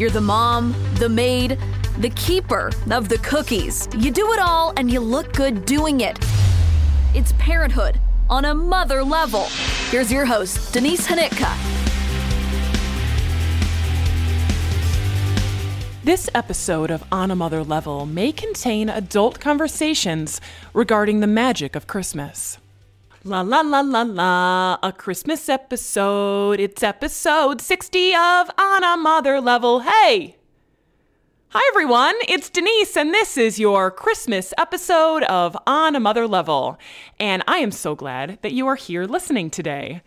You're the mom, the maid, the keeper of the cookies. You do it all and you look good doing it. It's parenthood on a mother level. Here's your host, Denise Hanitka. This episode of On a Mother Level may contain adult conversations regarding the magic of Christmas. La la la la la, a Christmas episode. It's episode 60 of On a Mother Level. Hey! Hi everyone, it's Denise, and this is your Christmas episode of On a Mother Level. And I am so glad that you are here listening today.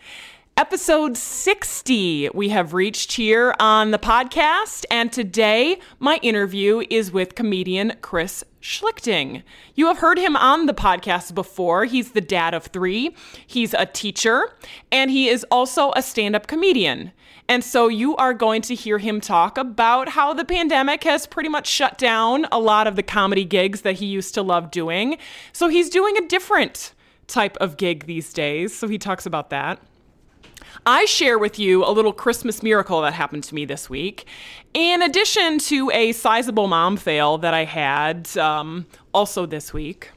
Episode 60 we have reached here on the podcast, and today my interview is with comedian Chris Schlichting. You have heard him on the podcast before. He's the dad of three, he's a teacher, and he is also a stand up comedian. And so you are going to hear him talk about how the pandemic has pretty much shut down a lot of the comedy gigs that he used to love doing. So he's doing a different type of gig these days. So he talks about that. I share with you a little Christmas miracle that happened to me this week. In addition to a sizable mom fail that I had um, also this week.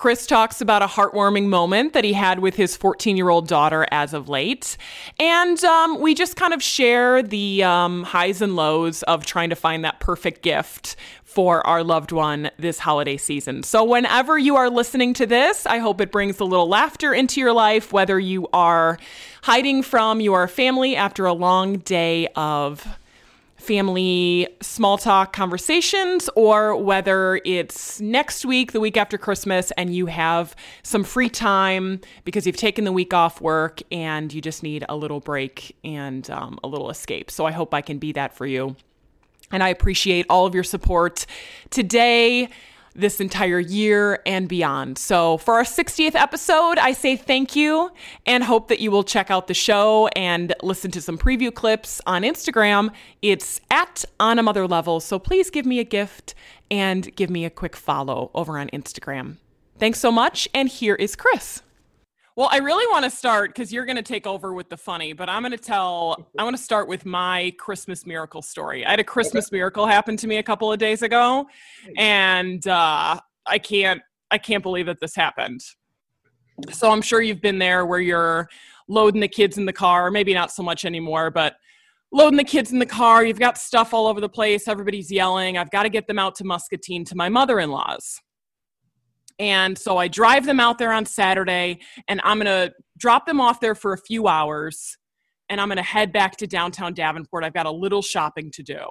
Chris talks about a heartwarming moment that he had with his 14 year old daughter as of late. And um, we just kind of share the um, highs and lows of trying to find that perfect gift for our loved one this holiday season. So, whenever you are listening to this, I hope it brings a little laughter into your life, whether you are hiding from your family after a long day of family small talk conversations or whether it's next week, the week after Christmas, and you have some free time because you've taken the week off work and you just need a little break and um, a little escape. So I hope I can be that for you. And I appreciate all of your support today this entire year and beyond. So, for our 60th episode, I say thank you and hope that you will check out the show and listen to some preview clips on Instagram. It's at on a mother level. So, please give me a gift and give me a quick follow over on Instagram. Thanks so much. And here is Chris. Well, I really want to start because you're going to take over with the funny, but I'm going to tell, I want to start with my Christmas miracle story. I had a Christmas okay. miracle happen to me a couple of days ago, and uh, I can't, I can't believe that this happened. So I'm sure you've been there where you're loading the kids in the car, maybe not so much anymore, but loading the kids in the car. You've got stuff all over the place. Everybody's yelling. I've got to get them out to Muscatine to my mother in law's. And so I drive them out there on Saturday and I'm going to drop them off there for a few hours and I'm going to head back to downtown Davenport. I've got a little shopping to do.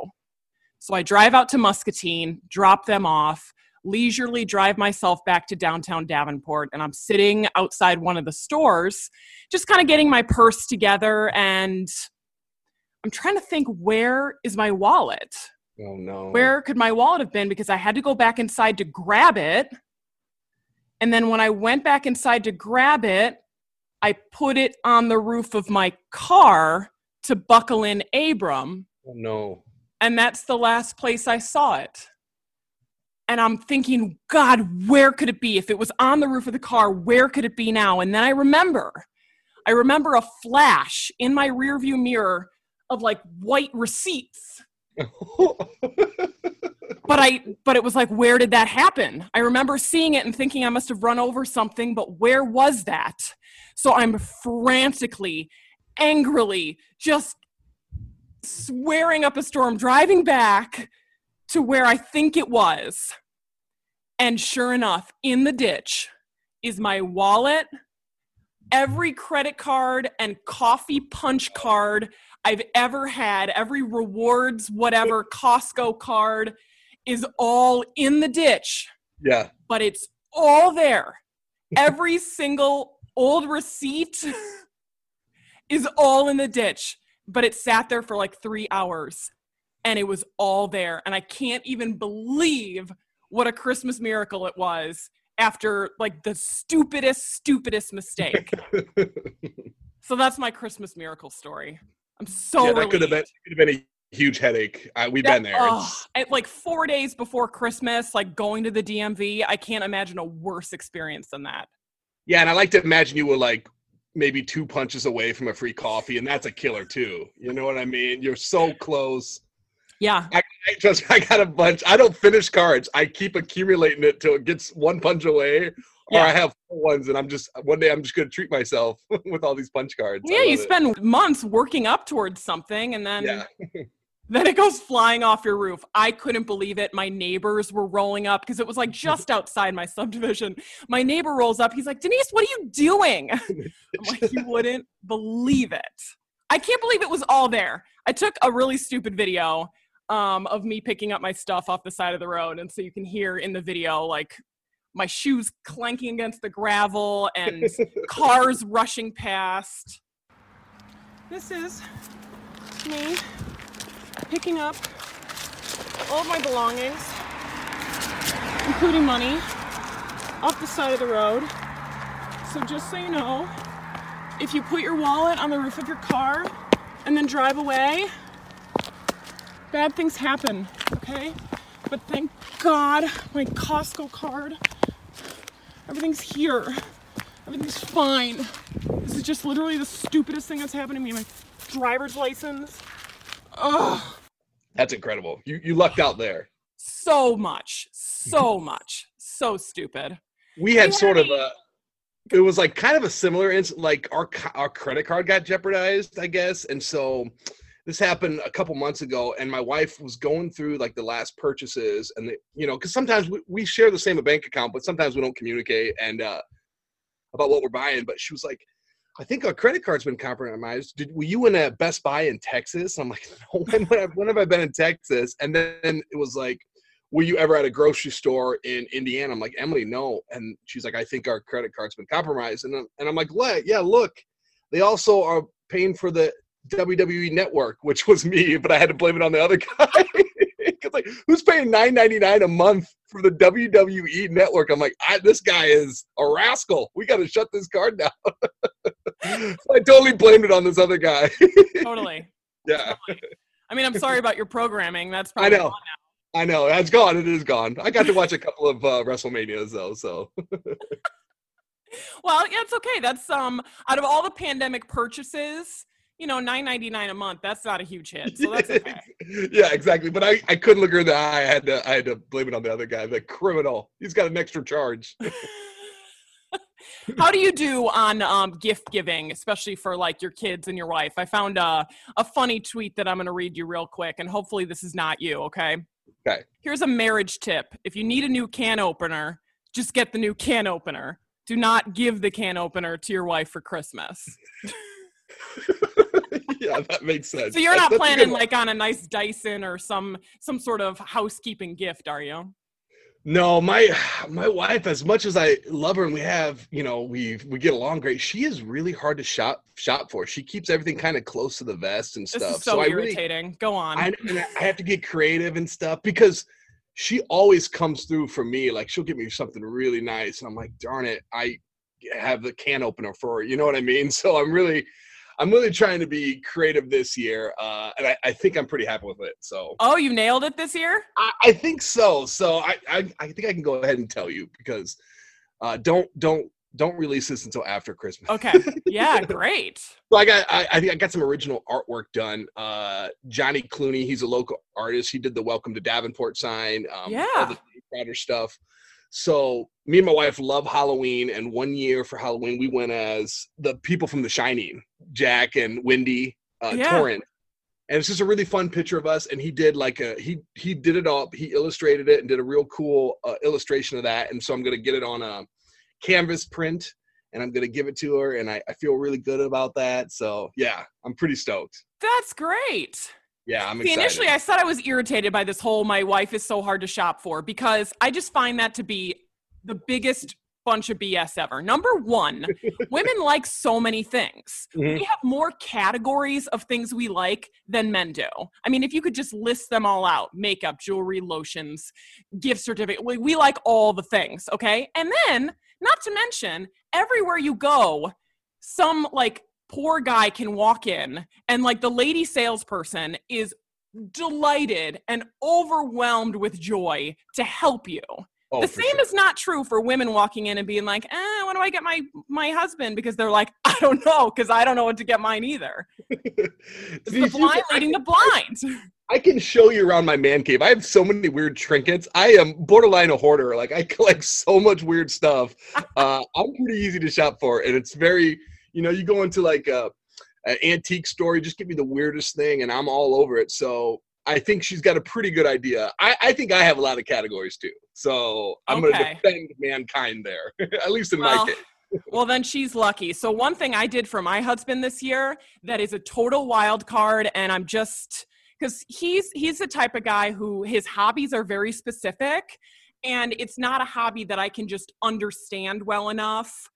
So I drive out to Muscatine, drop them off, leisurely drive myself back to downtown Davenport, and I'm sitting outside one of the stores, just kind of getting my purse together. And I'm trying to think where is my wallet? Oh no. Where could my wallet have been? Because I had to go back inside to grab it and then when I went back inside to grab it, I put it on the roof of my car to buckle in Abram. Oh, no. And that's the last place I saw it. And I'm thinking, God, where could it be? If it was on the roof of the car, where could it be now? And then I remember, I remember a flash in my rearview mirror of like white receipts. but I but it was like where did that happen? I remember seeing it and thinking I must have run over something, but where was that? So I'm frantically, angrily just swearing up a storm driving back to where I think it was. And sure enough, in the ditch is my wallet, every credit card and coffee punch card I've ever had, every rewards, whatever, Costco card is all in the ditch. Yeah. But it's all there. Every single old receipt is all in the ditch. but it sat there for like three hours and it was all there. And I can't even believe what a Christmas miracle it was after like the stupidest, stupidest mistake. so that's my Christmas miracle story. I'm so yeah, that could have been could have been a huge headache. Uh, we've That- been there. oh, at like four days before Christmas, like going to the DMV, I can't imagine a worse experience than that. Yeah, and I like to imagine you were like maybe two punches away from a free coffee, and that's a killer too. You know what I mean? You're so close. Yeah. I, I just I got a bunch. I don't finish cards. I keep accumulating it till it gets one punch away, or I have four ones, and I'm just one day I'm just gonna treat myself with all these punch cards. Yeah, you love it. spend months working up towards something and then Yeah. then it goes flying off your roof. I couldn't believe it. My neighbors were rolling up because it was like just outside my subdivision. My neighbor rolls up. He's like, Denise, what are you doing? I'm like, you wouldn't believe it. I can't believe it was all there. I took a really stupid video um, of me picking up my stuff off the side of the road. And so you can hear in the video, like, my shoes clanking against the gravel and cars rushing past. This is me picking up all of my belongings, including money, off the side of the road. So just so you know, if you put your wallet on the roof of your car and then drive away, bad things happen, okay? But thank God my Costco card, everything's here. Everything's fine. This is just literally the stupidest thing that's happened to me. My driver's license. Ugh. That's incredible. You you lucked out there. So much. So much. So stupid. We had sort of a. It was like kind of a similar incident. Like our our credit card got jeopardized, I guess, and so this happened a couple months ago. And my wife was going through like the last purchases, and the, you know, because sometimes we, we share the same bank account, but sometimes we don't communicate and uh, about what we're buying. But she was like, "I think our credit card's been compromised. Did were you in a Best Buy in Texas?" I'm like, "No, when, when have- when have I been in Texas?" And then it was like were you ever at a grocery store in Indiana? I'm like, Emily, no. And she's like, I think our credit card's been compromised. And I'm, and I'm like? Yeah, look, they also are paying for the WWE network, which was me, but I had to blame it on the other guy. 'Cause, like, who's paying nine ninety nine a month for the WWE network? I'm like, I, this guy is a rascal. We got to shut this card down. so I totally blamed it on this other guy. Totally. yeah, I mean, I'm sorry about your programming. That's I probably know. I know. It's gone. It is gone. I got to watch a couple of uh, WrestleManias though, so. Well, yeah, it's okay. That's um out of all the pandemic purchases, you know, nine ninety nine a month. That's not a huge hit, so that's okay. yeah, exactly. But I, I couldn't look her in the eye. I had to I had to blame it on the other guy, the criminal. He's got an extra charge. How do you do on um, gift giving, especially for like your kids and your wife? I found a a funny tweet that I'm going to read you real quick, and hopefully this is not you. Okay. Okay. Here's a marriage tip: if you need a new can opener, just get the new can opener. Do not give the can opener to your wife for Christmas. yeah, that makes sense. So you're not that's a planning like on a nice Dyson or some some sort of housekeeping gift, are you? No, my my wife, as much as I love her and we have, you know, we we get along great, she is really hard to shop shop for. She keeps everything kind of close to the vest and This stuff. is so, I really irritating. Go on. I, I have to get creative and stuff because she always comes through for me. Like she'll give me something really nice, and I'm like, darn it, I have the can opener for her. You know what I mean? So I'm really, I'm really trying to be creative this year, uh, and I, I think I'm pretty happy with it. So oh, you nailed it this year. I, I think so. So I, I, I think I can go ahead and tell you because uh, don't don't don't release this until after Christmas. Okay. Yeah. Great. So I got I, I think I got some original artwork done. Uh Johnny Clooney, he's a local artist. He did the Welcome to Davenport sign, um Yeah. all the stuff. So me and my wife love Halloween, and one year for Halloween we went as the people from The Shining, Jack and Wendy uh, Yeah. Torrance. And it's just a really fun picture of us. And he did like a he he did it all. He illustrated it and did a real cool uh, illustration of that. And so I'm gonna get it on a canvas print and I'm gonna give it to her, and I, I feel really good about that. So yeah, I'm pretty stoked. That's great. Yeah, I'm See, excited. initially I said I was irritated by this whole my wife is so hard to shop for because I just find that to be the biggest bunch of BS ever. Number one, women like so many things. Mhm. We have more categories of things we like than men do. I mean, if you could just list them all out makeup, jewelry, lotions, gift certificate, we, we like all the things, okay? And then, not to mention, everywhere you go, some like poor guy can walk in and like the lady salesperson is delighted and overwhelmed with joy to help you. Oh, the same sure. is not true for women walking in and being like, eh, when do I get my my husband? Because they're like, I don't know, because I don't know what to get mine either. It's the blind leading the blind. I can show you around my man cave. I have so many weird trinkets. I am borderline a hoarder. Like I collect so much weird stuff. Uh, I'm pretty easy to shop for, and it's very, you know, you go into like a, an antique store, you just give me the weirdest thing, and I'm all over it. So I think she's got a pretty good idea. I, I think I have a lot of categories too. So I'm going to defend mankind there, at least in Well, my case. Well, then she's lucky. So one thing I did for my husband this year that is a total wild card, and I'm just because he's he's the type of guy who his hobbies are very specific, and it's not a hobby that I can just understand well enough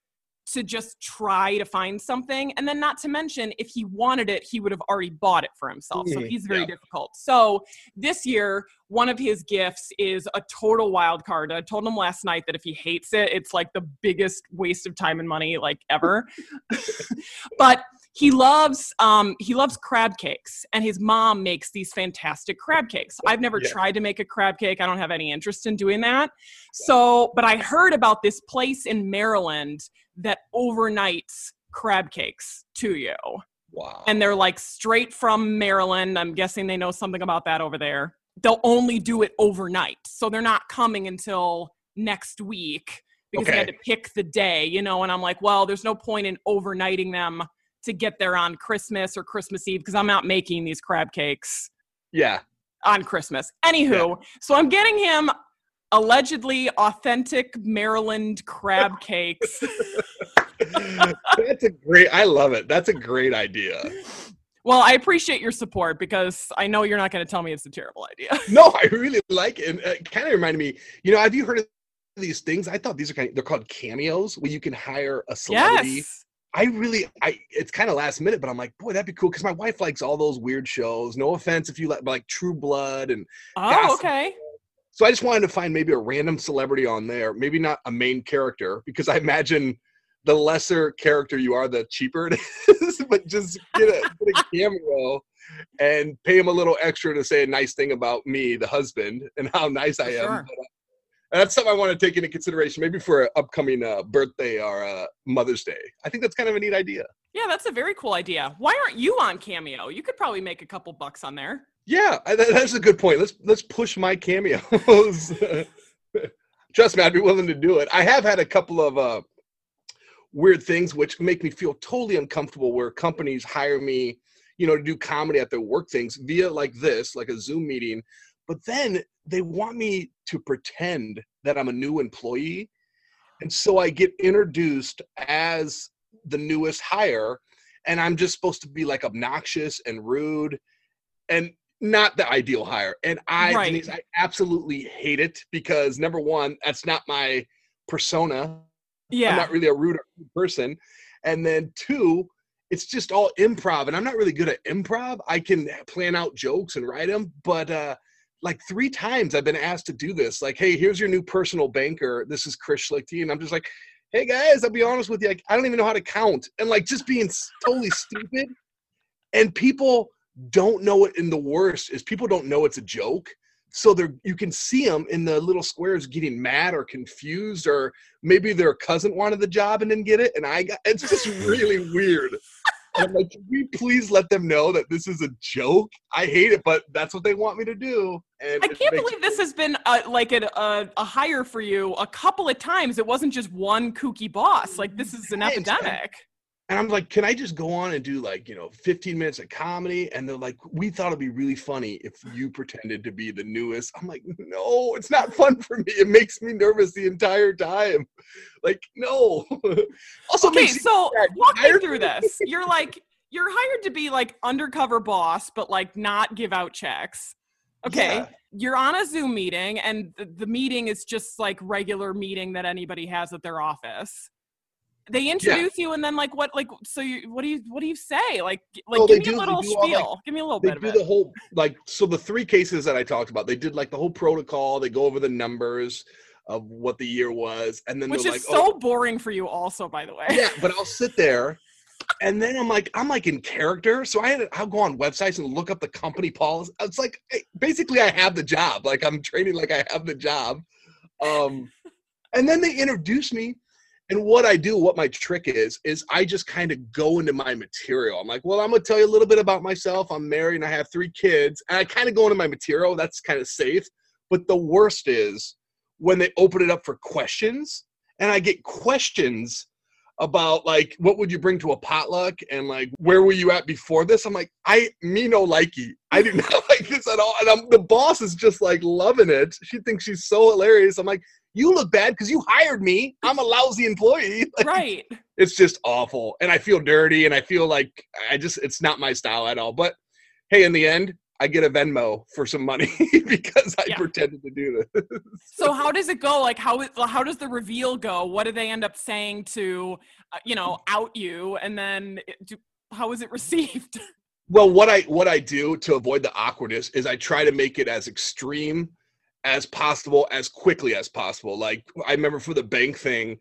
to just try to find something. And then not to mention, if he wanted it, he would have already bought it for himself. So Mhm, he's very yeah. difficult. So this year, one of his gifts is a total wild card. I told him last night that if he hates it, it's like the biggest waste of time and money like ever. but he loves um he loves crab cakes and his mom makes these fantastic crab cakes. I've never Yeah. tried to make a crab cake. I don't have any interest in doing that. So, but I heard about this place in Maryland that overnights crab cakes to you. Wow. And they're like straight from Maryland. I'm guessing they know something about that over there. They'll only do it overnight. So they're not coming until next week because they had to pick the day, you know. And I'm like, well, there's no point in overnighting them to get there on Christmas or Christmas Eve because I'm not making these crab cakes yeah. on Christmas. Anywho, so I'm getting him allegedly authentic Maryland crab cakes. That's a great. I love it. That's a great idea. well, I appreciate your support because I know you're not going to tell me it's a terrible idea. No, I really like it. And it kind of reminded me, you know, have you heard of these things? I thought these are kind of, they're called cameos where you can hire a celebrity. yes. I really, I, it's kind of last minute, but I'm like, boy, that'd be cool. Cause my wife likes all those weird shows. No offense if you like, like True Blood. And Oh, gossip. okay. So I just wanted to find maybe a random celebrity on there, maybe not a main character, because I imagine the lesser character you are, the cheaper it is, but just get a, get a cameo and pay him a little extra to say a nice thing about me, the husband, and how nice I am. Sure. Uh, and that's something I want to take into consideration, maybe for an upcoming uh, birthday or uh, Mother's Day. I think that's kind of a neat idea. Yeah, that's a very cool idea. Why aren't you on Cameo? You could probably make a couple bucks on there. Yeah, that- that's a good point. Let's let's push my cameos. Trust me, I'd be willing to do it. I have had a couple of uh, weird things which make me feel totally uncomfortable. Where companies hire me, you know, to do comedy at their work things via like this, like a Zoom meeting, but then they want me to pretend that I'm a new employee, and so I get introduced as the newest hire, and I'm just supposed to be like obnoxious and rude, and not the ideal hire. And I, Right. Denise, I absolutely hate it because number one, that's not my persona. Yeah. I'm not really a rude person. And then two, it's just all improv, and I'm not really good at improv. I can plan out jokes and write them, but uh, like three times I've been asked to do this. Like, hey, here's your new personal banker. This is Chris Schlichty, and I'm just like, hey guys, I'll be honest with you, like, I don't even know how to count, and like just being totally stupid. And people don't know it. In the worst is people don't know it's a joke. So they're you can see them in the little squares getting mad or confused, or maybe their cousin wanted the job and didn't get it, and I got. It's just really weird. And I'm like, can we please let them know that this is a joke? I hate it, but that's what they want me to do. And I can't believe this has been uh like a, a, a hire for you a couple of times. It wasn't just one kooky boss. Like this is an epidemic. And I'm like, can I just go on and do like, you know, 15 minutes of comedy? And they're like, we thought it'd be really funny if you pretended to be the newest. I'm like, no, it's not fun for me. It makes me nervous the entire time. Like, no. also, Okay, so walk me through this. You're like you're hired to be like undercover boss, but like not give out checks. Okay. Yeah. You're on a Zoom meeting and the, the meeting is just like regular meeting that anybody has at their office. They introduce you and then like what like so you what do you what do you say? Like like give me do- a they little do all, like- spiel. give me a little they bit of do it. the whole like so the three cases that I talked about. They did like the whole protocol. They go over the numbers of what the year was, and then Which is like, so oh, boring for you also, by the way. yeah. But I'll sit there, and then I'm like, I'm like in character. So I had to, I'll go on websites and look up the company policy. It's like basically I have the job. Like I'm training like I have the job. Um, and then they introduce me. And what I do, what my trick is, is I just kind of go into my material. I'm like, well, I'm gonna tell you a little bit about myself. I'm married and I have three kids. And I kind of go into my material. That's kind of safe. But the worst is when they open it up for questions and I get questions about like what would you bring to a potluck and like where were you at before this i'm like i me no likey i do not like this at all and I'm, the boss is just like loving it she thinks she's so hilarious i'm like you look bad because you hired me i'm a lousy employee Like, Right. it's just awful and i feel dirty and i feel like i just it's not my style at all but hey in the end i get a venmo for some money because i Yeah. pretended to do this So how does it go? Like how how does the reveal go? What do they end up saying to uh, you know out you, and then it- do, how is it received? Well, what I what I do to avoid the awkwardness is I try to make it as extreme as possible, as quickly as possible. Like I remember for the bank thing,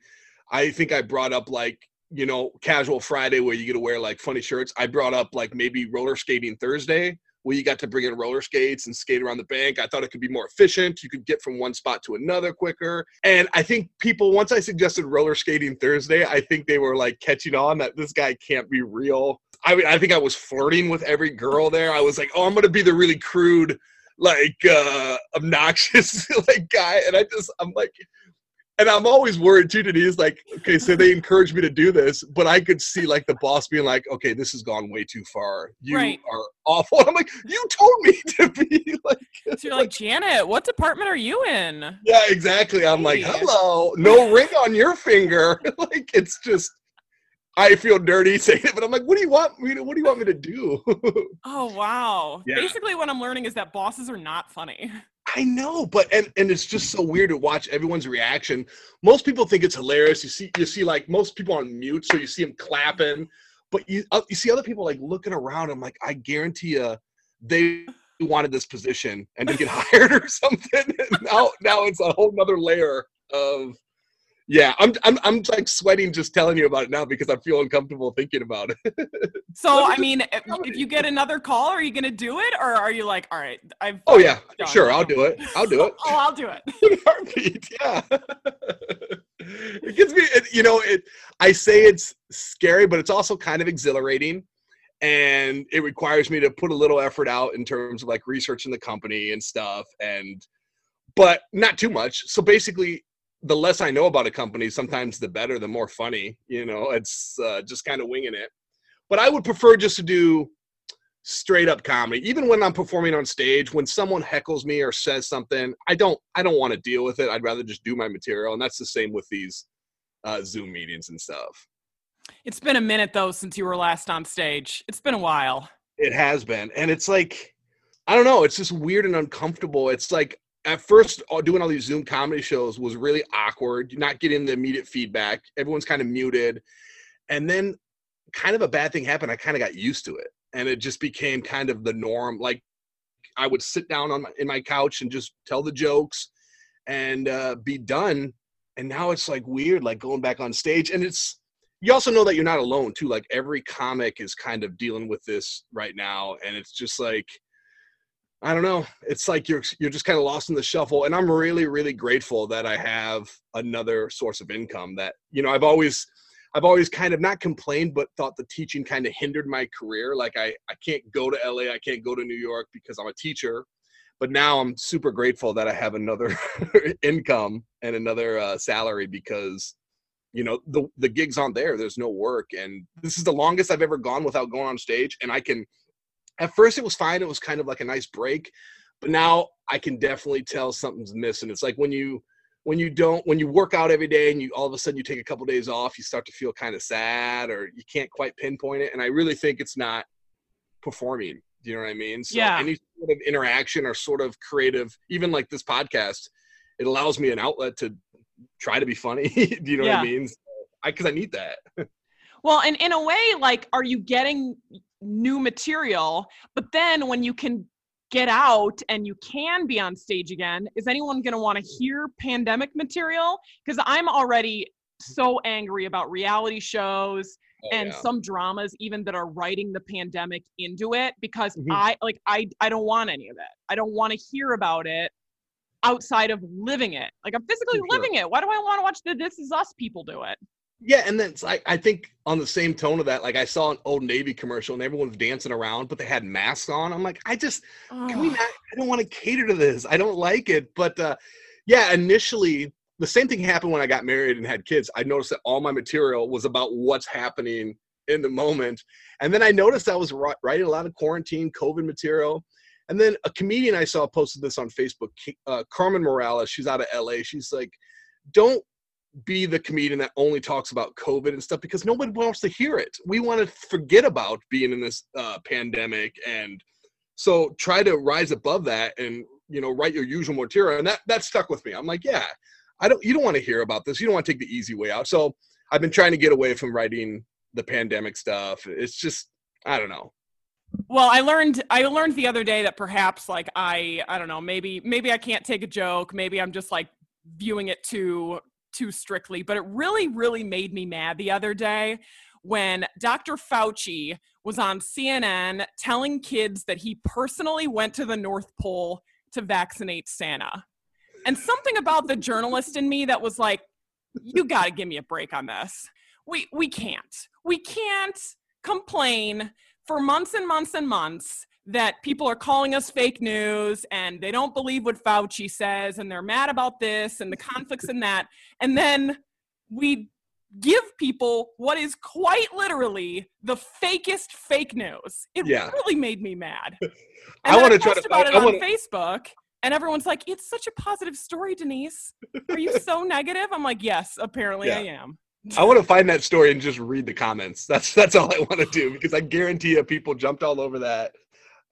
I think I brought up like you know casual Friday where you get to wear like funny shirts. I brought up like maybe roller skating Thursday where you got to bring in roller skates and skate around the bank. I thought it could be more efficient. You could get from one spot to another quicker. And I think people once I suggested roller skating Thursday, I think they were like catching on that this guy can't be real. I mean, I think I was flirting with every girl there. I was like, oh, I'm gonna be the really crude, like uh obnoxious like guy. And I just I'm like and I'm always worried too, Denise, like, okay, so they encouraged me to do this, but I could see like the boss being like, okay, this has gone way too far. You Right. are awful. And I'm like, you told me to be like So you're like Janet, what department are you in? Yeah, exactly. I'm like, hello, no ring on your finger. like it's just I feel dirty saying it, but I'm like, what do you want me to what do you want me to do? Oh wow! Yeah. Basically, what I'm learning is that bosses are not funny. I know, but and and it's just so weird to watch everyone's reaction. Most people think it's hilarious. You see, you see, like most people on mute, so you see them clapping, but you uh, you see other people like looking around. I'm like, I guarantee you, they wanted this position and didn't get hired or something. And now now it's a whole nother layer of. Yeah, I'm, I'm I'm like sweating just telling you about it now because I feel uncomfortable thinking about it. So I mean, if, if you get another call, are you gonna do it, or are you like, all right, I've Oh yeah, done sure. I'll do it. I'll do it. Oh, I'll do it. in heartbeat. Yeah. it gives me, it, you know, it. I say it's scary, but it's also kind of exhilarating, and it requires me to put a little effort out in terms of like researching the company and stuff, and but not too much. So basically. The less I know about a company, sometimes the better, the more funny. You know, it's uh, just kind of winging it. But I would prefer just to do straight up comedy even when i'm performing on stage when someone heckles me or says something i don't i don't want to deal with it i'd rather just do my material and that's the same with these uh, zoom meetings and stuff It's been a minute though since you were last on stage. It's been a while. it has been and it's like i don't know it's just weird and uncomfortable it's like at first doing all these zoom comedy shows was really awkward not getting the immediate feedback. Everyone's kind of muted. And then kind of a bad thing happened i kind of got used to it. And it just became kind of the norm. Like i would sit down on my, in my couch and just tell the jokes and uh, be done. And now it's like weird like going back on stage. And it's you also know that you're not alone too. Like every comic is kind of dealing with this right now. And it's just like i don't know. It's like you're you're just kind of lost in the shuffle and i'm really really grateful that i have another source of income that you know i've always i've always kind of not complained but thought the teaching kind of hindered my career. Like i i can't go to la i can't go to new york because i'm a teacher but now i'm super grateful that i have another income and another uh, salary because you know the the gigs aren't there. There's no work and this is the longest i've ever gone without going on stage and i can at first it was fine it was kind of like a nice break but now i can definitely tell something's missing it's like when you when you don't when you work out every day and you all of a sudden you take a couple days off you start to feel kind of sad or you can't quite pinpoint it and i really think it's not performing Do you know what I mean? So Yeah. any sort of interaction or sort of creative, even like this podcast, it allows me an outlet to try to be funny. Do you know what I mean? So, I because I need that. Well, and in a way, like, are you getting new material? But then when you can get out and you can be on stage again, is anyone going to want to hear pandemic material? Because I'm already so angry about reality shows Oh, and yeah. some dramas even that are writing the pandemic into it because Mhm. I like I I don't want any of it. I don't want to hear about it outside of living it. Like I'm physically Sure. living it. Why do I want to watch the This Is Us people do it? Yeah, and then like I think on the same tone of that, like I saw an old Navy commercial and everyone was dancing around, but they had masks on. I'm like, I just can we not I don't want to cater to this. I don't like it. But uh yeah, initially the same thing happened when I got married and had kids. I noticed that all my material was about what's happening in the moment. And then I noticed I was writing a lot of quarantine COVID material. And then a comedian I saw posted this on Facebook, uh, Carmen Morales. She's out of LA. She's like, don't be the comedian that only talks about COVID and stuff because nobody wants to hear it. We want to forget about being in this uh, pandemic, and so try to rise above that and you know write your usual material. And that that stuck with me. I'm like, yeah, I don't. You don't want to hear about this. You don't want to take the easy way out. So I've been trying to get away from writing the pandemic stuff. It's just I don't know. Well, I learned I learned the other day that perhaps like I I don't know, maybe maybe I can't take a joke, maybe I'm just like viewing it too too strictly, but it really really made me mad the other day when Dr. Fauci was on CNN telling kids that he personally went to the North Pole to vaccinate Santa. And something about the journalist in me that was like you got to give me a break on this. We we can't. We can't complain for months and months and months that people are calling us fake news and they don't believe what Fauci says and they're mad about this and the conflicts and that. And then we give people what is quite literally the fakest fake news. It Yeah. really made me mad. And I try to about find- it I on wanna- Facebook and everyone's like, it's such a positive story, Denise. Are you so negative? I'm like, yes, apparently I am. I want to find that story and just read the comments. That's that's all I want to do because I guarantee you people jumped all over that.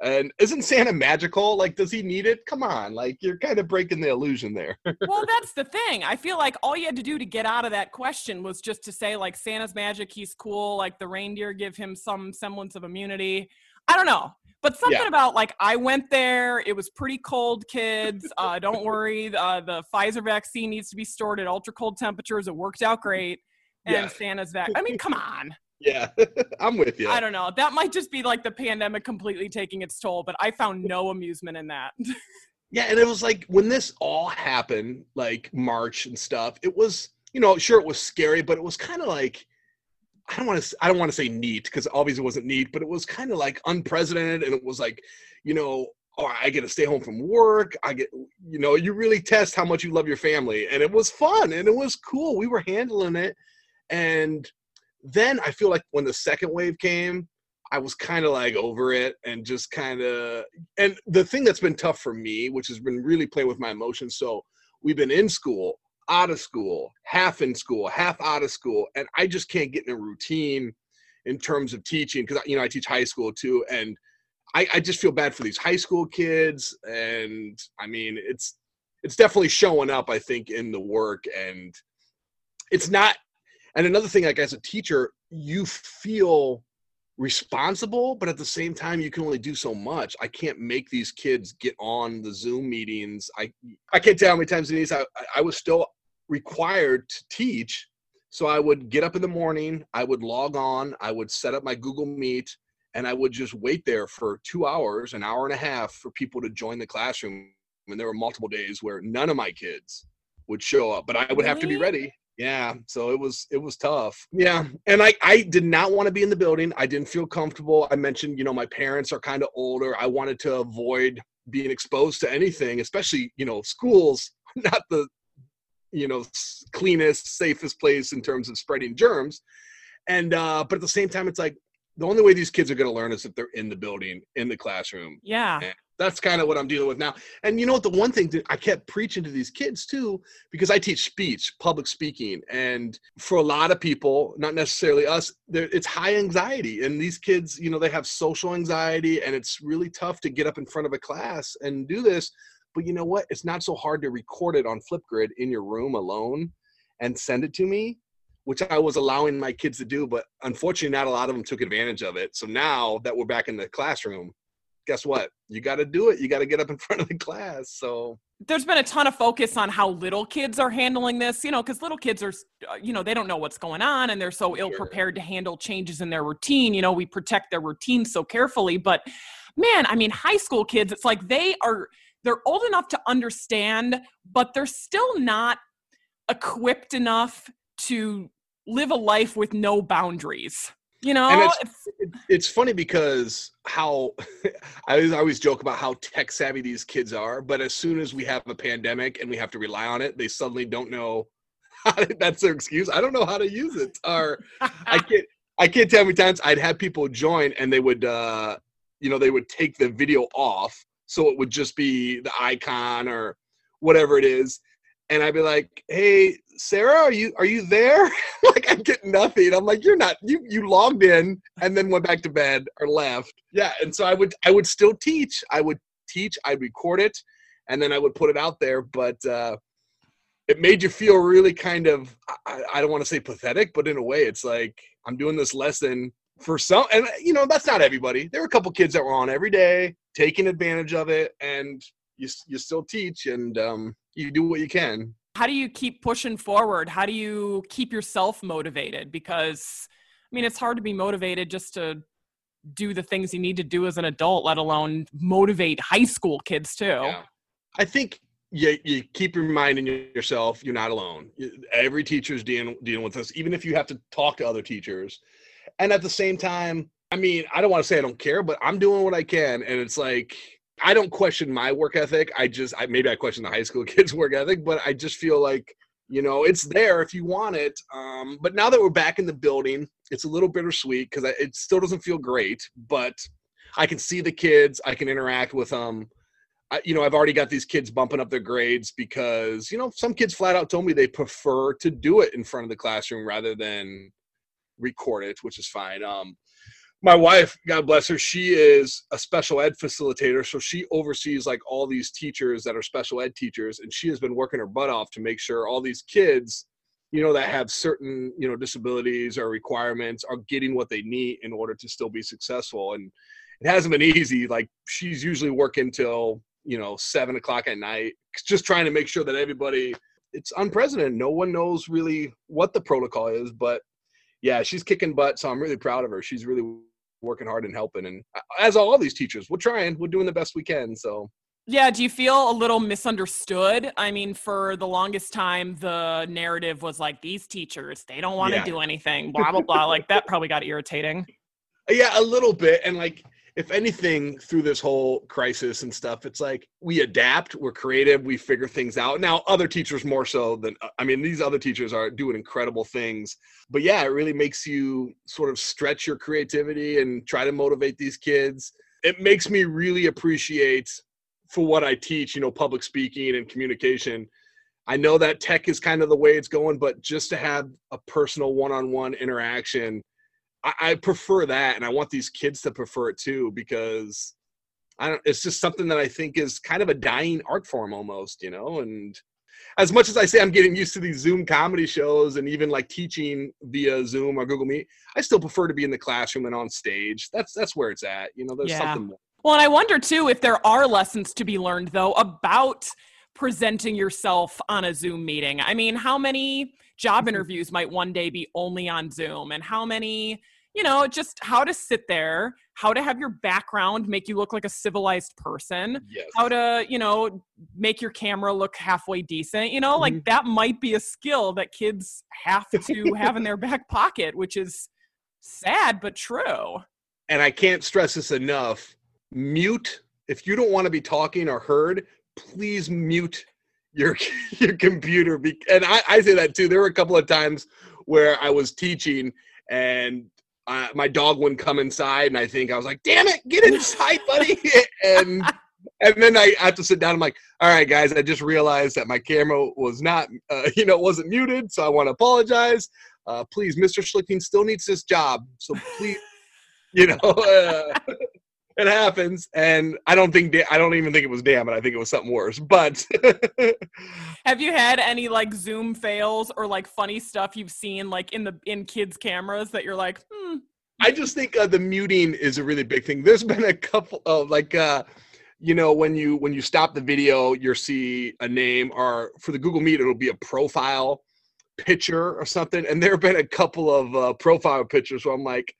And isn't Santa magical? Like, does he need it? Come on, like you're kind of breaking the illusion there. well, that's the thing. I feel like all you had to do to get out of that question was just to say, like, Santa's magic, he's cool. Like, the reindeer give him some semblance of immunity. I don't know. But something Yeah. about, like, I went there. It was pretty cold, kids. Uh, don't worry. Uh, the Pfizer vaccine needs to be stored at ultra cold temperatures. It worked out great. And Yeah. Santa's vac. I mean, come on. Yeah, I'm with you. I don't know. That might just be like the pandemic completely taking its toll, but I found no amusement in that. Yeah, and it was like when this all happened, like March and stuff. It was, you know, sure it was scary, but it was kind of like I don't want to I don't want to say neat because obviously it wasn't neat, but it was kind of like unprecedented, and it was like, you know, oh, I get to stay home from work. I get, you know, you really test how much you love your family, and it was fun and it was cool. We were handling it, and then I feel like when the second wave came, I was kind of like over it and just kind of and the thing that's been tough for me, which has been really playing with my emotions. So we've been in school, out of school, half in school, half out of school, and I just can't get in a routine in terms of teaching because you know I teach high school too, and I, I just feel bad for these high school kids, and I mean it's it's definitely showing up. I think in the work, and it's not. And another thing, like as a teacher, you feel responsible, but at the same time, you can only do so much. I can't make these kids get on the Zoom meetings. I I can't tell how many times Denise I I was still required to teach. So I would get up in the morning, I would log on, I would set up my Google Meet, and I would just wait there for two hours, an hour and a half for people to join the classroom. And there were multiple days where none of my kids would show up, but I would have to be ready. Yeah, so it was it was tough. Yeah, and I I did not want to be in the building. I didn't feel comfortable. I mentioned, you know, my parents are kind of older. I wanted to avoid being exposed to anything, especially you know schools, not the you know cleanest, safest place in terms of spreading germs. And uh, but at the same time, it's like the only way these kids are going to learn is if they're in the building, in the classroom. yeah. That's kind of what I'm dealing with now. And you know what? The one thing that I kept preaching to these kids too, because I teach speech, public speaking, and for a lot of people, not necessarily us, it's high anxiety. And these kids, you know, they have social anxiety, and it's really tough to get up in front of a class and do this. But you know what? It's not so hard to record it on Flipgrid in your room alone and send it to me which I was allowing my kids to do, but unfortunately, not a lot of them took advantage of it. So now that we're back in the classroom, guess what? You got to do it. You got to get up in front of the class. So there's been a ton of focus on how little kids are handling this, you know, because little kids are, uh, you know, they don't know what's going on and they're so ill prepared to handle changes in their routine. You know, we protect their routine so carefully. But man, I mean, high school kids, it's like they are, they're old enough to understand, but they're still not equipped enough to live a life with no boundaries. You know, and it's, it's funny because how I always joke about how tech savvy these kids are, but as soon as we have a pandemic and we have to rely on it, they suddenly don't know. To, that's their excuse. I don't know how to use it, or I can't. I can't tell how many times I'd have people join and they would, uh, you know, they would take the video off, so it would just be the icon or whatever it is, and I'd be like, "Hey, Sarah, are you are you there?" like I get nothing. I'm like, "You're not. You you logged in and then went back to bed or left." Yeah, and so I would I would still teach. I would teach. I'd record it, and then I would put it out there. But uh, it made you feel really kind of I, I don't want to say pathetic, but in a way, it's like I'm doing this lesson for some, and you know that's not everybody. There were a couple kids that were on every day, taking advantage of it, and you you still teach and um, you do what you can. How do you keep pushing forward? How do you keep yourself motivated? Because I mean, it's hard to be motivated just to do the things you need to do as an adult, let alone motivate high school kids too. Yeah. I think you, you keep reminding yourself you're not alone. Every teacher is dealing dealing with this, even if you have to talk to other teachers. And at the same time, I mean, I don't want to say I don't care, but I'm doing what I can, and it's like I don't question my work ethic. I just I, maybe I question the high school kids' work ethic, but I just feel like you know it's there if you want it. Um, but now that we're back in the building, it's a little bittersweet because it still doesn't feel great. But I can see the kids. I can interact with them. I, you know, I've already got these kids bumping up their grades because you know some kids flat out told me they prefer to do it in front of the classroom rather than record it, which is fine. Um, my wife, God bless her, she is a special ed facilitator. So she oversees like all these teachers that are special ed teachers. And she has been working her butt off to make sure all these kids, you know, that have certain, you know, disabilities or requirements are getting what they need in order to still be successful. And it hasn't been easy. Like she's usually working till, you know, seven o'clock at night, just trying to make sure that everybody, it's unprecedented. No one knows really what the protocol is, but yeah, she's kicking butt. So I'm really proud of her. She's really working hard and helping. And uh, as all these teachers, we're trying, we're doing the best we can. So. Yeah, do you feel a little misunderstood? I mean, for the longest time, the narrative was like these teachers, they don't want to yeah. do anything, blah, blah, blah. like that probably got irritating. Yeah, a little bit. And like, if anything through this whole crisis and stuff it's like we adapt we're creative we figure things out. Now other teachers more so than i mean these other teachers are doing incredible things. But yeah it really makes you sort of stretch your creativity and try to motivate these kids. It makes me really appreciate for what i teach you know public speaking and communication. I know that tech is kind of the way it's going but just to have a personal one-on-one interaction I, I prefer that, and I want these kids to prefer it too because I don't. It's just something that I think is kind of a dying art form almost, you know. And as much as I say I'm getting used to these Zoom comedy shows and even like teaching via Zoom or Google Meet, I still prefer to be in the classroom and on stage. That's that's where it's at. You know, there's yeah. something more. Well, and I wonder too if there are lessons to be learned though about presenting yourself on a Zoom meeting. I mean, how many job mm-hmm. interviews might one day be only on Zoom and how many, you know, just how to sit there, how to have your background make you look like a civilized person, yes. how to, you know, make your camera look halfway decent, you know, like mm-hmm. that might be a skill that kids have to have in their back pocket, which is sad but true. And I can't stress this enough. Mute if you don't want to be talking or heard, please mute your your computer and I, I say that too there were a couple of times where i was teaching and my dog wouldn't come inside and i think i was like damn it get inside buddy and and then I have to sit down. I'm like, all right, guys, I just realized that my camera was not, uh, you know, wasn't muted, so I want to apologize. Uh, please, Mr. Schlichting still needs this job, so please, you know, uh, it happens. And I don't think, I don't even think it was damn it. I think it was something worse. But have you had any like Zoom fails or like funny stuff you've seen like in the in kids' cameras that you're like, hmm? I just think uh, the muting is a really big thing. There's been a couple of like. uh you know when you when you stop the video you'll see a name or for the google meet it'll be a profile picture or something and there have been a couple of uh, profile pictures where i'm like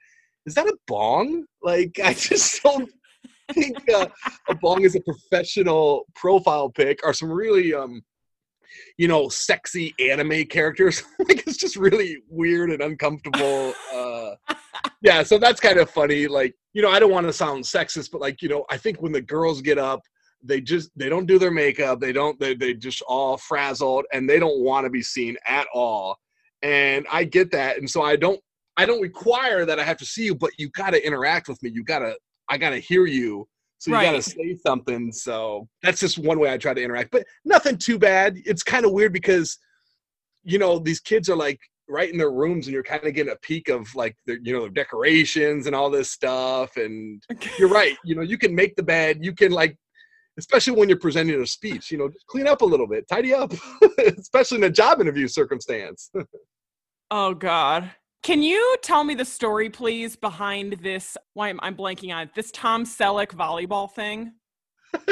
is that a bong like i just don't think uh, a bong is a professional profile pic Are some really um you know sexy anime characters like it's just really weird and uncomfortable uh yeah so that's kind of funny like you know, I don't want to sound sexist, but like, you know, I think when the girls get up, they just they don't do their makeup, they don't they they just all frazzled and they don't want to be seen at all. And I get that. And so I don't I don't require that I have to see you, but you got to interact with me. You got to I got to hear you. So you right. got to say something. So that's just one way I try to interact. But nothing too bad. It's kind of weird because you know, these kids are like right in their rooms and you're kind of getting a peek of like the you know the decorations and all this stuff and you're right you know you can make the bed you can like especially when you're presenting a speech you know just clean up a little bit tidy up especially in a job interview circumstance oh god can you tell me the story please behind this why am i blanking on it this tom selleck volleyball thing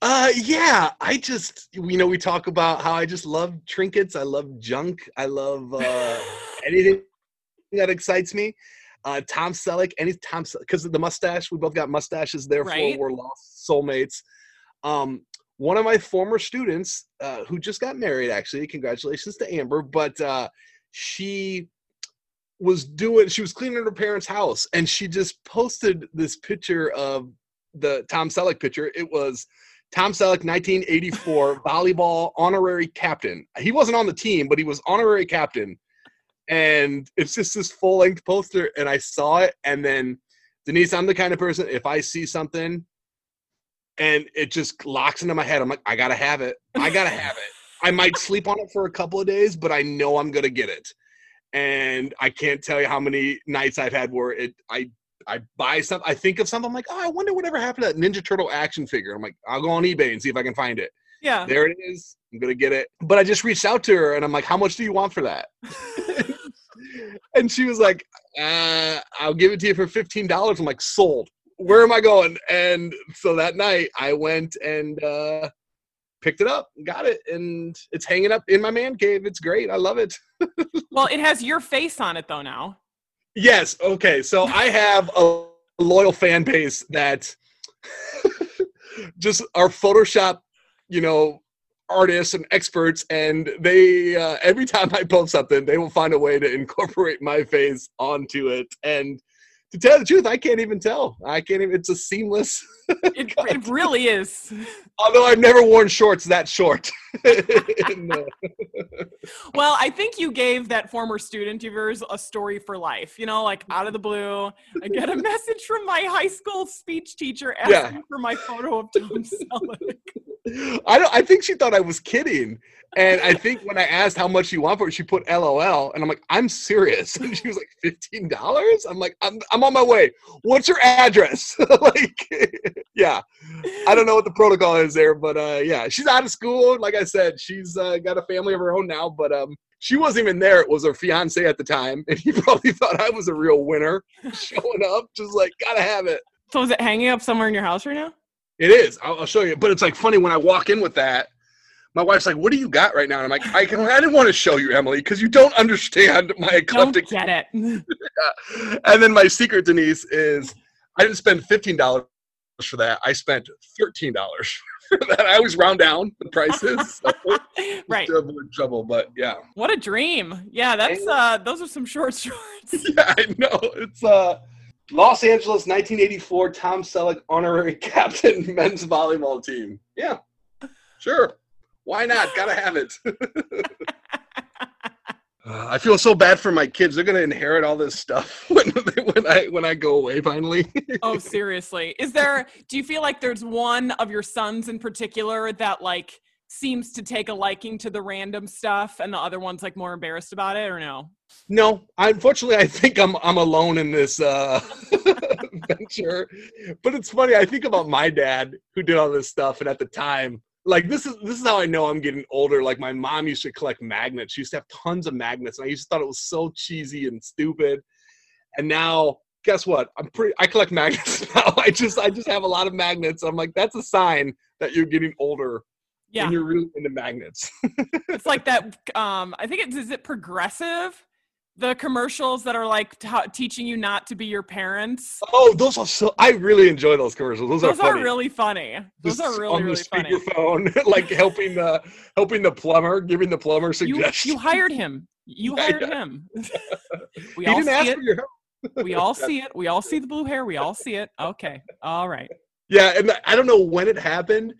Uh, yeah, I just you know we talk about how I just love trinkets. I love junk. I love uh, anything that excites me. Uh, Tom Selleck, any Tom because of the mustache, we both got mustaches. Therefore, right. we're lost soulmates. Um, one of my former students uh, who just got married, actually, congratulations to Amber, but uh, she was doing she was cleaning her parents' house and she just posted this picture of the Tom Selleck picture. It was Tom Selleck, 1984 volleyball honorary captain. He wasn't on the team, but he was honorary captain. And it's just this full length poster. And I saw it. And then, Denise, I'm the kind of person, if I see something and it just locks into my head, I'm like, I got to have it. I got to have it. I might sleep on it for a couple of days, but I know I'm to get it. And I can't tell you how many nights I've had where it I I buy something, I think of something, I'm like, oh, I wonder whatever happened to that Ninja Turtle action figure. I'm like, I'll go on eBay and see if I can find it. Yeah. There it is. I'm gonna get it. But I just reached out to her and I'm like, how much do you want for that? and she was like, uh, I'll give it to you for fifteen dollars. I'm like, sold. Where am I going? And so that night I went and uh, picked it up, got it, and it's hanging up in my man cave. It's great. I love it. well, it has your face on it though now. Yes. Okay. So I have a loyal fan base that just are Photoshop, you know, artists and experts, and they uh, every time I post something, they will find a way to incorporate my face onto it. And to tell the truth, I can't even tell. I can't even. It's a seamless. It, it really is. Although I've never worn shorts that short. well, I think you gave that former student of yours a story for life. You know, like out of the blue, I get a message from my high school speech teacher asking yeah. for my photo of Tom Selleck. I don't. I think she thought I was kidding. And I think when I asked how much you want for it, she put LOL, and I'm like, I'm serious. And she was like, fifteen dollars. I'm like, I'm I'm on my way. What's your address? like, yeah, I don't know what the protocol is there, but uh, yeah, she's out of school. Like I said, she's uh, got a family of her own now, but um, she wasn't even there. It was her fiance at the time, and he probably thought I was a real winner, showing up, just like gotta have it. So is it hanging up somewhere in your house right now? It is. I'll, I'll show you. But it's like funny when I walk in with that my wife's like, "What do you got right now?" And I'm like, "I, can, I didn't want to show you, Emily, because you don't understand my eclectic." Don't get it. And then my secret, Denise, is I didn't spend fifteen dollars for that. I spent thirteen dollars for that. I always round down the prices, so right? Avoid trouble, but yeah. What a dream! Yeah, that's uh, those are some short shorts. yeah, I know. It's uh. Los Angeles 1984 Tom Selleck honorary captain men's volleyball team. Yeah, sure. Why not? Gotta have it. Uh, I feel so bad for my kids. They're gonna inherit all this stuff when when I when I go away finally. oh, seriously. Is there do you feel like there's one of your sons in particular that like seems to take a liking to the random stuff and the other one's like more embarrassed about it or no? No, unfortunately I think I'm I'm alone in this uh venture. But it's funny, I think about my dad who did all this stuff and at the time like this is this is how I know I'm getting older. Like my mom used to collect magnets. She used to have tons of magnets, and I used to thought it was so cheesy and stupid. And now, guess what? I'm pretty. I collect magnets now. I just I just have a lot of magnets. I'm like that's a sign that you're getting older. Yeah, and you're really into magnets. it's like that. Um, I think it's is it progressive the commercials that are like t- teaching you not to be your parents. Oh, those are so. I really enjoy those commercials. Those, those are, are really funny. Those Just are really on really the speakerphone, like helping the helping the plumber, giving the plumber suggestions. You, you hired him. You yeah, hired yeah. him. we he all see it. we all see it. We all see the blue hair. We all see it. Okay. All right. Yeah, and I don't know when it happened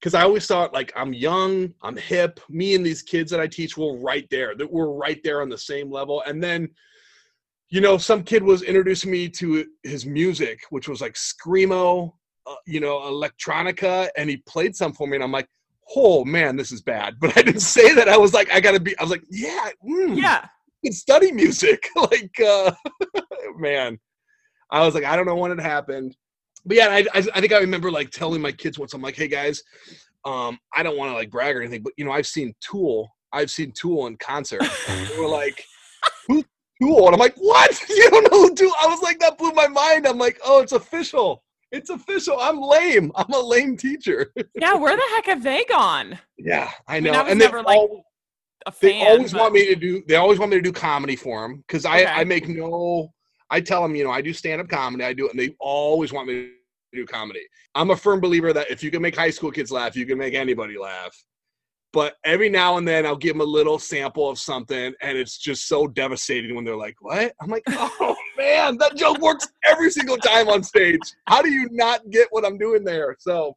because I always thought like I'm young, I'm hip. Me and these kids that I teach, we're right there. That we're right there on the same level. And then, you know, some kid was introducing me to his music, which was like screamo, uh, you know, electronica, and he played some for me, and I'm like, oh man, this is bad. But I didn't say that. I was like, I gotta be. I was like, yeah, mm, yeah, can study music. like, uh, man, I was like, I don't know when it happened but yeah, I, I think I remember like telling my kids once, I'm like, hey guys, um, I don't want to like brag or anything, but you know, I've seen Tool, I've seen Tool in concert. they were like, who's Tool? And I'm like, what? You don't know who Tool? I was like, that blew my mind. I'm like, oh, it's official. It's official. I'm lame. I'm a lame teacher. yeah, where the heck have they gone? Yeah, I know. I mean, and never like all, a fan. They always but... want me to do. They always want me to do comedy for them because I I make no. I tell them, you know, I do stand up comedy. I do it, and they always want me to do comedy. I'm a firm believer that if you can make high school kids laugh, you can make anybody laugh. But every now and then, I'll give them a little sample of something, and it's just so devastating when they're like, "What?" I'm like, "Oh man, that joke works every single time on stage. How do you not get what I'm doing there?" So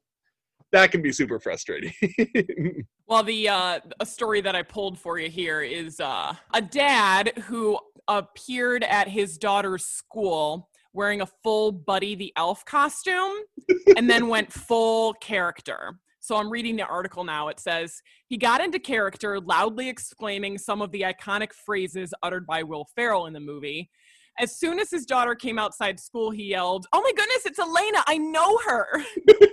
that can be super frustrating. Well, the uh, a story that I pulled for you here is uh, a dad who appeared at his daughter's school wearing a full Buddy the Elf costume and then went full character. So I'm reading the article now. It says he got into character, loudly exclaiming some of the iconic phrases uttered by Will Ferrell in the movie. As soon as his daughter came outside school, he yelled, Oh my goodness, it's Elena. I know her.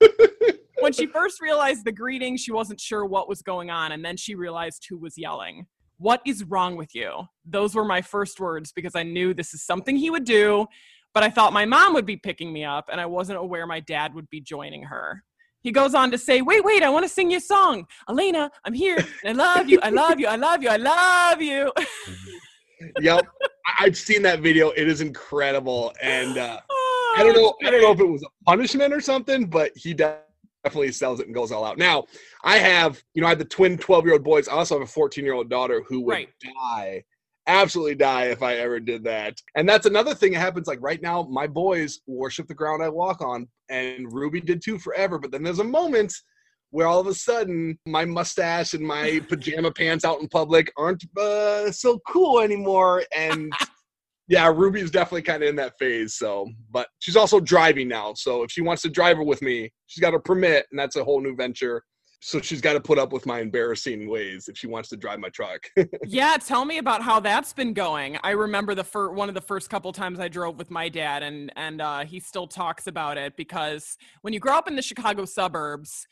when she first realized the greeting, she wasn't sure what was going on, and then she realized who was yelling. What is wrong with you? Those were my first words because I knew this is something he would do, but I thought my mom would be picking me up, and I wasn't aware my dad would be joining her. He goes on to say, Wait, wait, I want to sing you a song. Elena, I'm here. I love you. I love you. I love you. I love you. yep, I've seen that video. It is incredible, and uh, Oh, I don't know. I don't know if it was a punishment or something, but he definitely sells it and goes all out. Now, I have, you know, I have the twin 12 year old boys. I also have a 14 year old daughter who would Right. die, absolutely die if I ever did that. And that's another thing that happens. Like right now, my boys worship the ground I walk on, and Ruby did too forever. But then there's a moment where all of a sudden my mustache and my pajama pants out in public aren't uh, so cool anymore. And yeah, Ruby's definitely kind of in that phase. So, but she's also driving now. So if she wants to drive her with me, she's got a permit, and that's a whole new venture. So she's got to put up with my embarrassing ways if she wants to drive my truck. Yeah, tell me about how that's been going. I remember the fir- one of the first couple times I drove with my dad, and and uh, he still talks about it because when you grow up in the Chicago suburbs,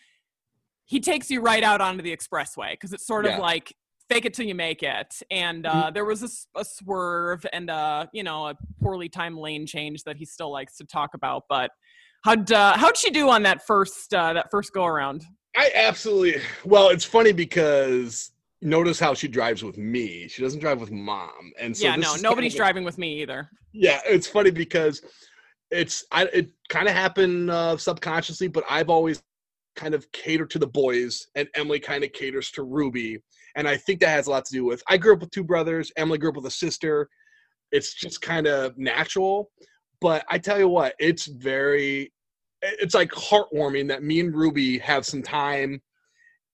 he takes you right out onto the expressway because it's sort Yeah. of like fake it till you make it. And uh, there was a swerve and uh, you know a poorly timed lane change that he still likes to talk about. But how'd uh, how'd she do on that first uh, that first go around? I absolutely. Well, it's funny because notice how she drives with me. She doesn't drive with mom, and so yeah, no, is kind nobody's of driving with me either. yeah it's funny because it's i it kind of happened uh, subconsciously but i've always kind of cater to the boys and emily kind of caters to ruby and i think that has a lot to do with i grew up with two brothers emily grew up with a sister it's just kind of natural but i tell you what it's very it's like heartwarming that me and ruby have some time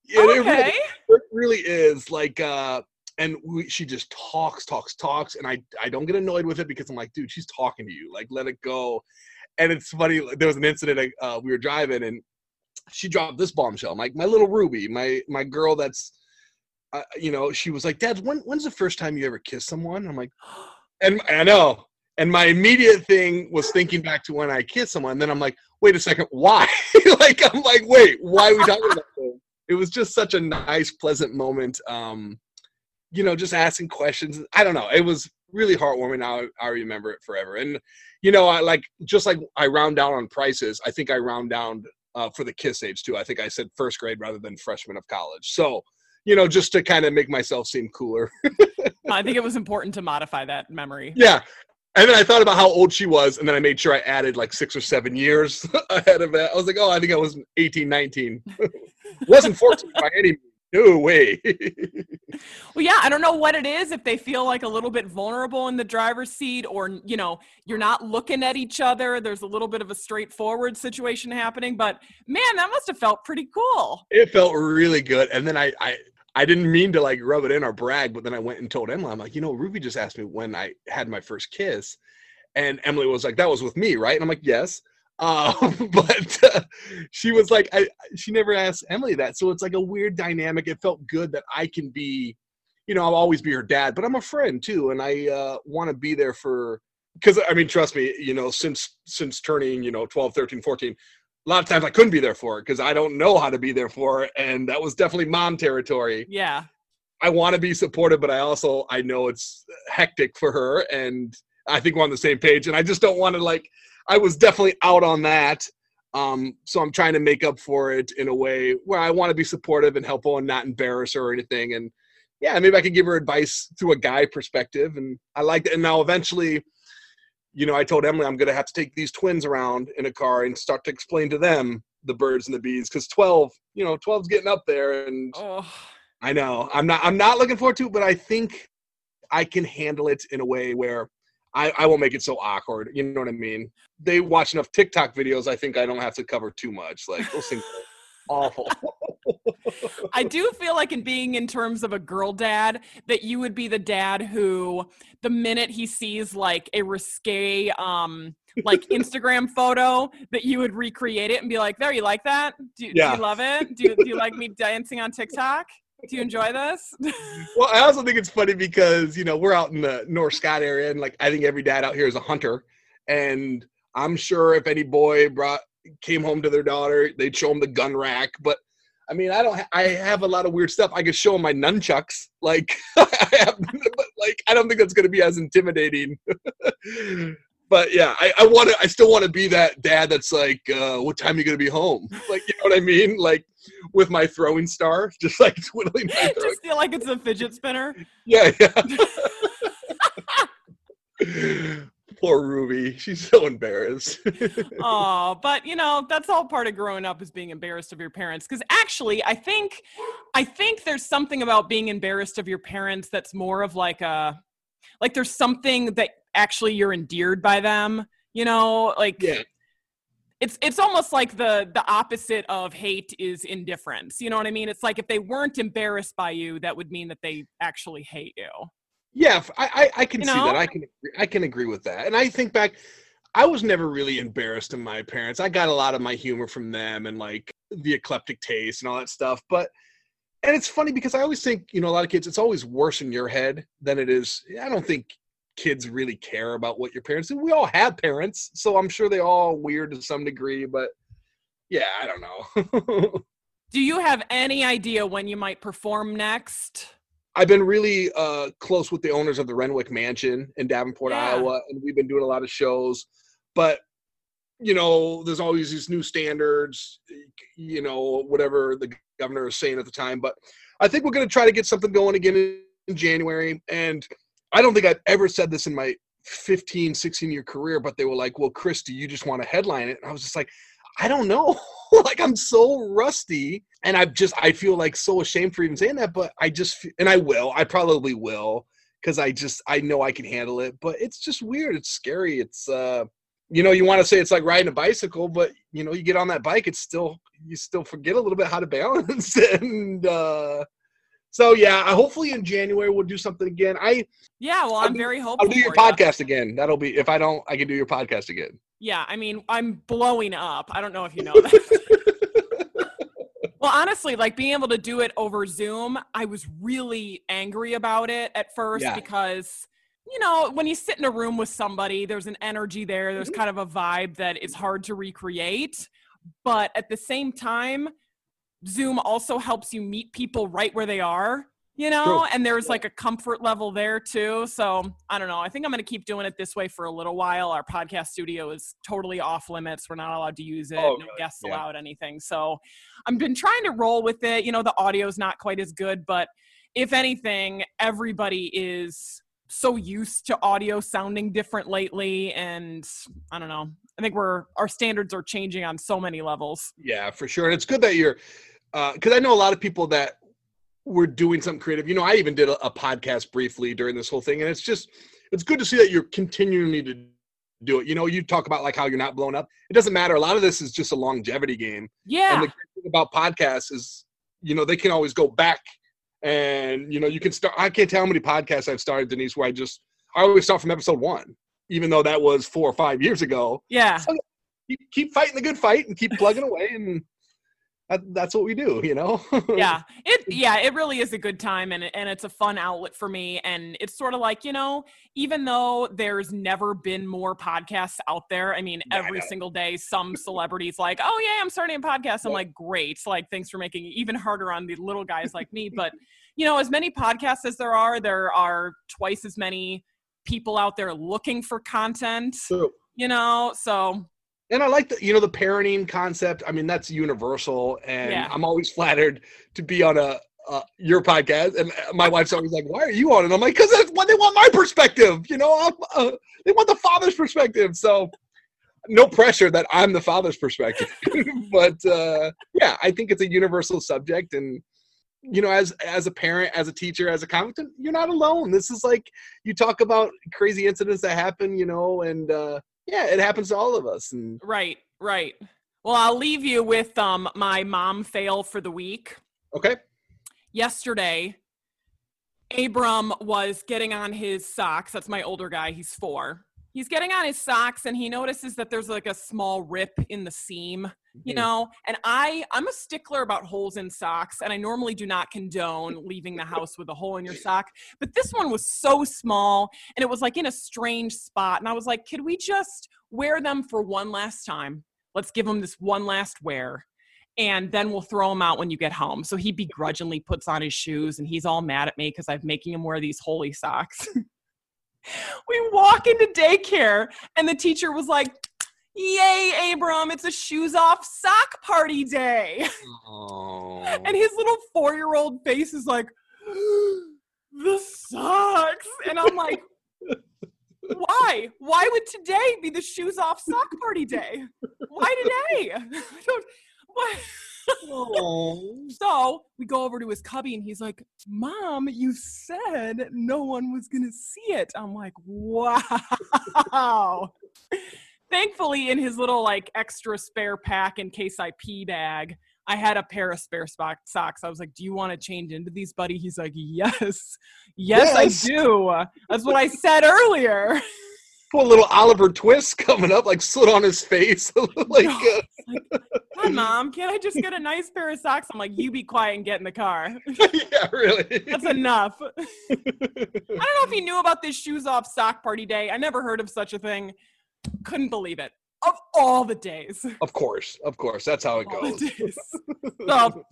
It- it really- Okay. it really is like uh and we, she just talks, talks, talks, and I I don't get annoyed with it because I'm like, dude, she's talking to you, like let it go. And it's funny. There was an incident. Uh, we were driving, and she dropped this bombshell. Like my little Ruby, my my girl. That's, uh, you know, she was like, Dad, when when's the first time you ever kissed someone? I'm like, and I know. And my immediate thing was thinking back to when I kissed someone. Then I'm like, wait a second, why? like I'm like, wait, why are we talking about this? It was just such a nice, pleasant moment. Um, you know, just asking questions. I don't know. It was really heartwarming. I, I remember it forever. And, you know, I like, just like I round down on prices, I think I round down uh, for the kiss age too. I think I said first grade rather than freshman of college. So, you know, just to kind of make myself seem cooler. I think it was important to modify that memory. Yeah. And then I thought about how old she was, and then I made sure I added like six or seven years ahead of that. I was like, oh, I think I was 18, 19. Wasn't 14 by any means. No way. well, yeah, I don't know what it is if they feel like a little bit vulnerable in the driver's seat or, you know, you're not looking at each other. There's a little bit of a straightforward situation happening, but man, that must have felt pretty cool. It felt really good. And then I, I, I didn't mean to like rub it in or brag, but then I went and told Emily, I'm like, you know, Ruby just asked me when I had my first kiss. And Emily was like, that was with me, right? And I'm like, yes. Um, but uh, she was like, I, she never asked Emily that. So it's like a weird dynamic. It felt good that I can be, you know, I'll always be her dad, but I'm a friend too. And I uh, want to be there for, because I mean, trust me, you know, since, since turning, you know, 12, 13, 14, a lot of times I couldn't be there for it because I don't know how to be there for it. And that was definitely mom territory. Yeah. I want to be supportive, but I also, I know it's hectic for her. And I think we're on the same page. And I just don't want to like, I was definitely out on that. Um, so I'm trying to make up for it in a way where I want to be supportive and helpful and not embarrass her or anything. And yeah, maybe I could give her advice through a guy perspective. And I like that. And now eventually, you know, I told Emily I'm going to have to take these twins around in a car and start to explain to them the birds and the bees because 12, you know, 12's getting up there. And oh. I know I'm not, I'm not looking forward to it, but I think I can handle it in a way where I, I won't make it so awkward. You know what I mean? They watch enough TikTok videos. I think I don't have to cover too much. Like those things awful. I do feel like in being in terms of a girl dad that you would be the dad who the minute he sees like a risque um like Instagram photo that you would recreate it and be like, there, you like that? Do, yeah. do you love it? Do you, do you like me dancing on TikTok? Do you enjoy this? well, I also think it's funny because you know we're out in the North Scott area, and like I think every dad out here is a hunter, and I'm sure if any boy brought came home to their daughter, they'd show them the gun rack. But I mean, I don't. Ha- I have a lot of weird stuff. I could show them my nunchucks. Like, I have, but like, I don't think that's going to be as intimidating. but yeah, I, I want to. I still want to be that dad that's like, uh, "What time are you going to be home?" Like, you know what I mean? Like, with my throwing star, just like twiddling. My just feel like it's a fidget spinner. Yeah, yeah. Poor Ruby. She's so embarrassed. oh, but you know, that's all part of growing up is being embarrassed of your parents. Because actually, I think I think there's something about being embarrassed of your parents that's more of like a like there's something that actually you're endeared by them. You know, like yeah it's it's almost like the the opposite of hate is indifference. You know what I mean? It's like if they weren't embarrassed by you, that would mean that they actually hate you. Yeah, I I, I can you see know? that. I can I can agree with that. And I think back, I was never really embarrassed of my parents. I got a lot of my humor from them and like the eclectic taste and all that stuff. But and it's funny because I always think you know a lot of kids it's always worse in your head than it is. I don't think kids really care about what your parents do. We all have parents, so I'm sure they all weird to some degree, but yeah, I don't know. do you have any idea when you might perform next? I've been really uh, close with the owners of the Renwick Mansion in Davenport, yeah. Iowa, and we've been doing a lot of shows. But you know, there's always these new standards, you know, whatever the governor is saying at the time. But I think we're going to try to get something going again in January. And I don't think I've ever said this in my 15, 16 year career, but they were like, well, Chris, do you just want to headline it? And I was just like, I don't know. like I'm so rusty and I've just, I feel like so ashamed for even saying that, but I just, and I will, I probably will because I just, I know I can handle it, but it's just weird. It's scary. It's, uh, you know, you want to say it's like riding a bicycle, but you know, you get on that bike, it's still, you still forget a little bit how to balance and, uh, So yeah, I- hopefully in January we'll do something again. I Yeah, well, I'm do- very hopeful. I'll do your podcast again. That'll be if I don't, I can do your podcast again. Yeah, I mean, I'm blowing up. I don't know if you know that. well, honestly, like being able to do it over Zoom, I was really angry about it at first Yeah. because, you know, when you sit in a room with somebody, there's an energy there, there's Mm-hmm. kind of a vibe that is hard to recreate. But at the same time, Zoom also helps you meet people right where they are, you know, True. and there's like a comfort level there too. So I don't know. I think I'm going to keep doing it this way for a little while. Our podcast studio is totally off limits. We're not allowed to use it. Oh, no really? guests Yeah. allowed, anything. So I've been trying to roll with it. You know, the audio's not quite as good, but if anything, everybody is so used to audio sounding different lately. And I don't know. I think we're, our standards are changing on so many levels. Yeah, for sure. And it's good that you're, Uh, because I know a lot of people that were doing something creative. You know, I even did a, a podcast briefly during this whole thing, and it's just, it's good to see that you're continuing to do it. You know, you talk about like how you're not blown up. It doesn't matter. A lot of this is just a longevity game. Yeah. And the great thing about podcasts is, you know, they can always go back and, you know, you can start. I can't tell how many podcasts I've started, Denise, where I just, I always start from episode one, even though that was four or five years ago. yeah. Keep, keep fighting the good fight and keep plugging away. And that's what we do, you know? yeah it yeah it really is a good time and, and it's a fun outlet for me and it's sort of like you know even though there's never been more podcasts out there i mean Yeah, I every know. single day some celebrities like oh yeah i'm starting a podcast i'm Yeah. like great like thanks for making it even harder on the little guys like me but you know as many podcasts as there are there are twice as many people out there looking for content So, you know so and I like the, you know, the parenting concept. I mean, that's universal. And Yeah. I'm always flattered to be on a, uh, your podcast. And uh, my wife's always like, why are you on it? I'm like, because that's what they want my perspective. You know, uh, they want the father's perspective. So no pressure that I'm the father's perspective. but uh, yeah, I think it's a universal subject. And, you know, as as a parent, as a teacher, as a commentant, you're not alone. This is like you talk about crazy incidents that happen, you know, and uh, yeah, it happens to all of us. And right right. Well i'll leave you with um my mom fail for the week. Okay, yesterday abram was getting on his socks. That's my older guy. He's four he's getting on his socks and he notices that there's like a small rip in the seam you Mhm. know and i i'm a stickler about holes in socks and i normally do not condone leaving the house with a hole in your sock but this one was so small and it was like in a strange spot and i was like could we just wear them for one last time let's give them this one last wear and then we'll throw him out when you get home. So he begrudgingly puts on his shoes and he's all mad at me because I'm making him wear these holy socks. we walk into daycare and the teacher was like, Yay, Abram, it's a shoes off sock party day. Oh. And his little four year old face is like, The socks. And I'm like, Why? Why would today be the shoes off sock party day? Why today? I don't, what? So we go over to his cubby and he's like, Mom, you said no one was going to see it. I'm like, wow. Thankfully, in his little like extra spare pack in case I pee bag, I had a pair of spare socks. I was like, Do you want to change into these, buddy? He's like, Yes. Yes, Yes. I do. That's what I said earlier. Put a little Oliver twist coming up, like slid on his face, like uh, Hi, Mom. Can I just get a nice pair of socks? I'm like, You be quiet and get in the car. yeah, really. That's enough. I don't know if he knew about this shoes off sock party day. I never heard of such a thing. Couldn't believe it. Of all the days. of course, of course, that's how it All the goes. days. So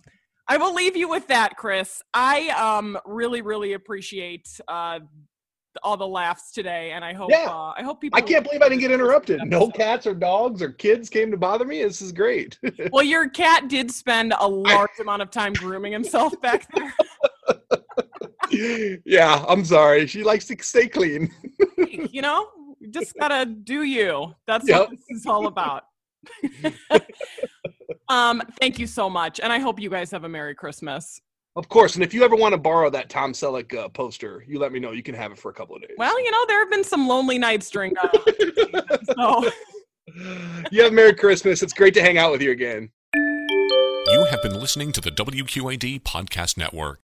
I will leave you with that, Chris. I um really, really appreciate uh all the laughs today, and I hope Yeah. uh, I hope people. I can't believe I didn't get interrupted. No cats or dogs or kids came to bother me. This is great. Well, your cat did spend a large amount of time grooming himself back there. yeah, I'm sorry. She likes to stay clean. you know, just gotta do you. That's Yep. what this is all about. um, thank you so much, and I hope you guys have a Merry Christmas. Of course, and if you ever want to borrow that Tom Selleck uh, poster, you let me know. You can have it for a couple of days. Well, you know, there have been some lonely nights during uh, so you have Merry Christmas. It's great to hang out with you again. You have been listening to the WQAD Podcast Network.